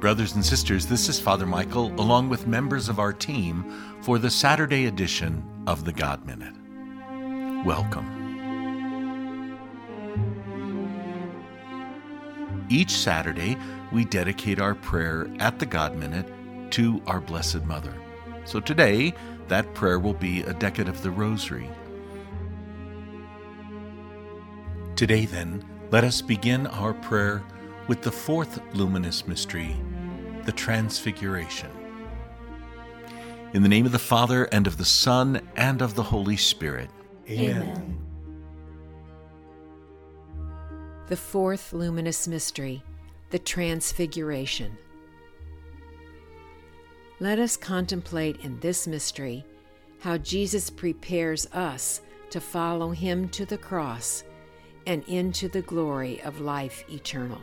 Brothers and sisters, this is Father Michael, along with members of our team, for the Saturday edition of the God Minute. Welcome. Each Saturday, we dedicate our prayer at the God Minute to our Blessed Mother. So today, that prayer will be a decade of the Rosary. Today, then, let us begin our prayer with the fourth luminous mystery, the Transfiguration. In the name of the Father, and of the Son, and of the Holy Spirit. Amen. The fourth luminous mystery, the Transfiguration. Let us contemplate in this mystery how Jesus prepares us to follow him to the cross and into the glory of life eternal.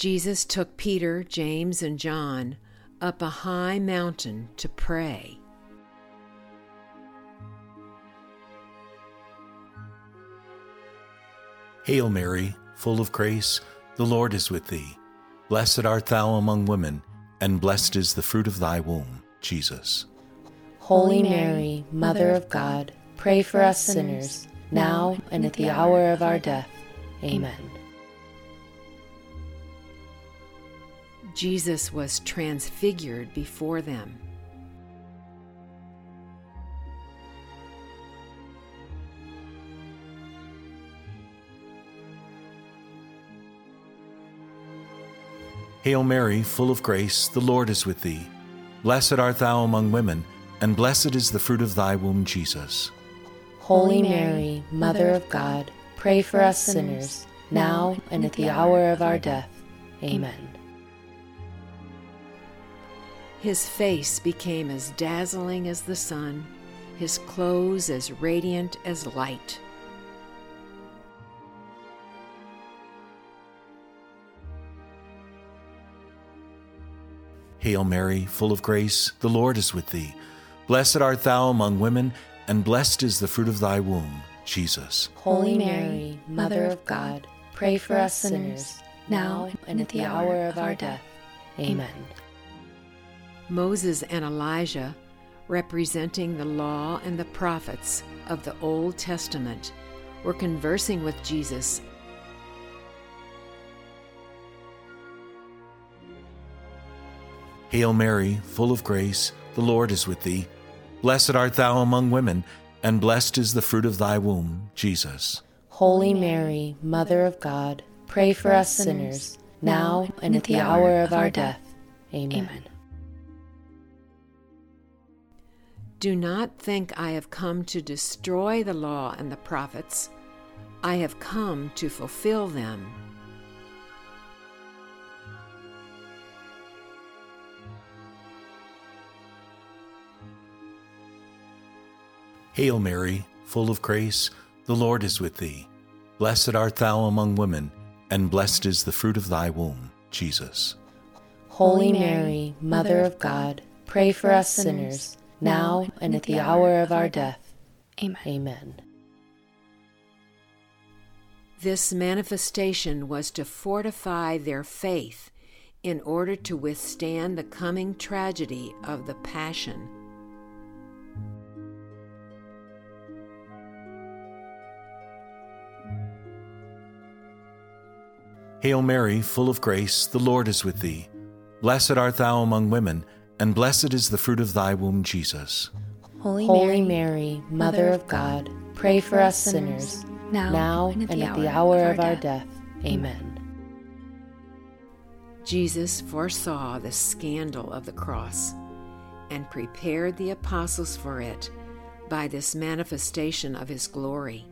Jesus took Peter, James, and John up a high mountain to pray. Hail Mary, full of grace, the Lord is with thee. Blessed art thou among women, and blessed is the fruit of thy womb, Jesus. Holy Mary, Mother of God, pray for us sinners, now and at the hour of our death. Amen. Jesus was transfigured before them. Hail Mary, full of grace, the Lord is with thee. Blessed art thou among women, and blessed is the fruit of thy womb, Jesus. Holy Mary, Mother of God, pray for us sinners, now and at the hour of our death. Amen. His face became as dazzling as the sun, his clothes as radiant as light. Hail Mary, full of grace, the Lord is with thee. Blessed art thou among women, and blessed is the fruit of thy womb, Jesus. Holy Mary, Mother of God, pray for us sinners, now and at the hour of our death. Amen. Moses and Elijah, representing the law and the prophets of the Old Testament, were conversing with Jesus. Hail Mary, full of grace, the Lord is with thee. Blessed art thou among women, and blessed is the fruit of thy womb, Jesus. Holy Mary, Mother of God, pray for us sinners, now and at the hour of our death. Amen. Do not think I have come to destroy the law and the prophets. I have come to fulfill them. Hail Mary, full of grace, the Lord is with thee. Blessed art thou among women, and blessed is the fruit of thy womb, Jesus. Holy Mary, Mother of God, pray for us sinners, now and at the hour of our death. Amen. Amen. This manifestation was to fortify their faith in order to withstand the coming tragedy of the Passion. Hail Mary, full of grace, the Lord is with thee. Blessed art thou among women, and blessed is the fruit of thy womb, Jesus. Holy, Holy Mary, Mother of God, pray for us sinners, now, now and at the, and hour, at the hour, of our death. Amen. Jesus foresaw the scandal of the cross and prepared the apostles for it by this manifestation of his glory.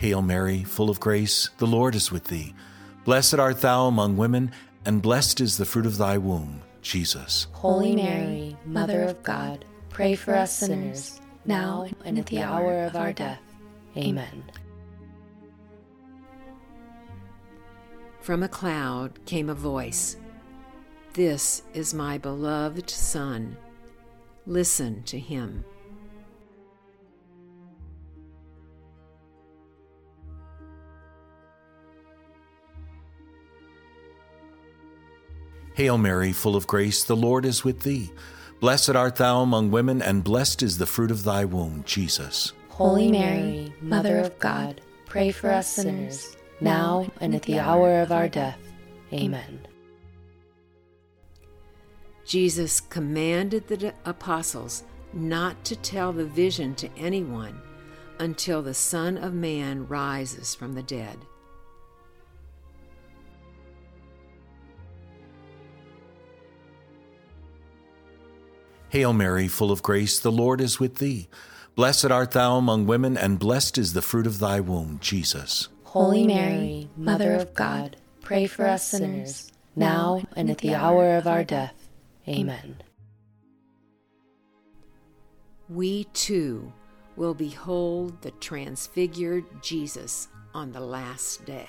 Hail Mary, full of grace, the Lord is with thee. Blessed art thou among women, and blessed is the fruit of thy womb, Jesus. Holy Mary, Mother of God, pray for us sinners, now and at the hour of our death. Amen. From a cloud came a voice This is my beloved Son. Listen to him. Hail Mary, full of grace, the Lord is with thee. Blessed art thou among women, and blessed is the fruit of thy womb, Jesus. Holy Mary, Mother of God, pray for us sinners, now and at the hour of our death. Amen. Jesus commanded the apostles not to tell the vision to anyone until the Son of Man rises from the dead. Hail Mary, full of grace, the Lord is with thee. Blessed art thou among women, and blessed is the fruit of thy womb, Jesus. Holy Mary, Mother of God, pray for us sinners, now and at the hour of our death. Amen. We too will behold the transfigured Jesus on the last day.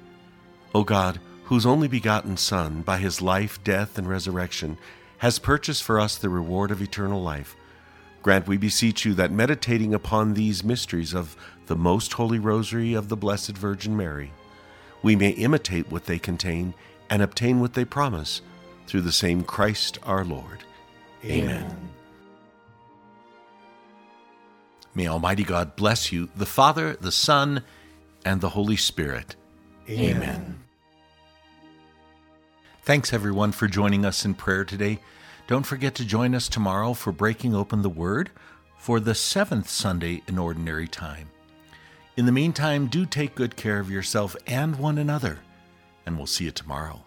O God, whose only begotten Son, by his life, death, and resurrection, has purchased for us the reward of eternal life, grant, we beseech you, that meditating upon these mysteries of the most holy rosary of the Blessed Virgin Mary, we may imitate what they contain and obtain what they promise through the same Christ our Lord. Amen. Amen. May Almighty God bless you, the Father, the Son, and the Holy Spirit. Amen. Thanks, everyone, for joining us in prayer today. Don't forget to join us tomorrow for Breaking Open the Word for the seventh Sunday in Ordinary Time. In the meantime, do take good care of yourself and one another, and we'll see you tomorrow.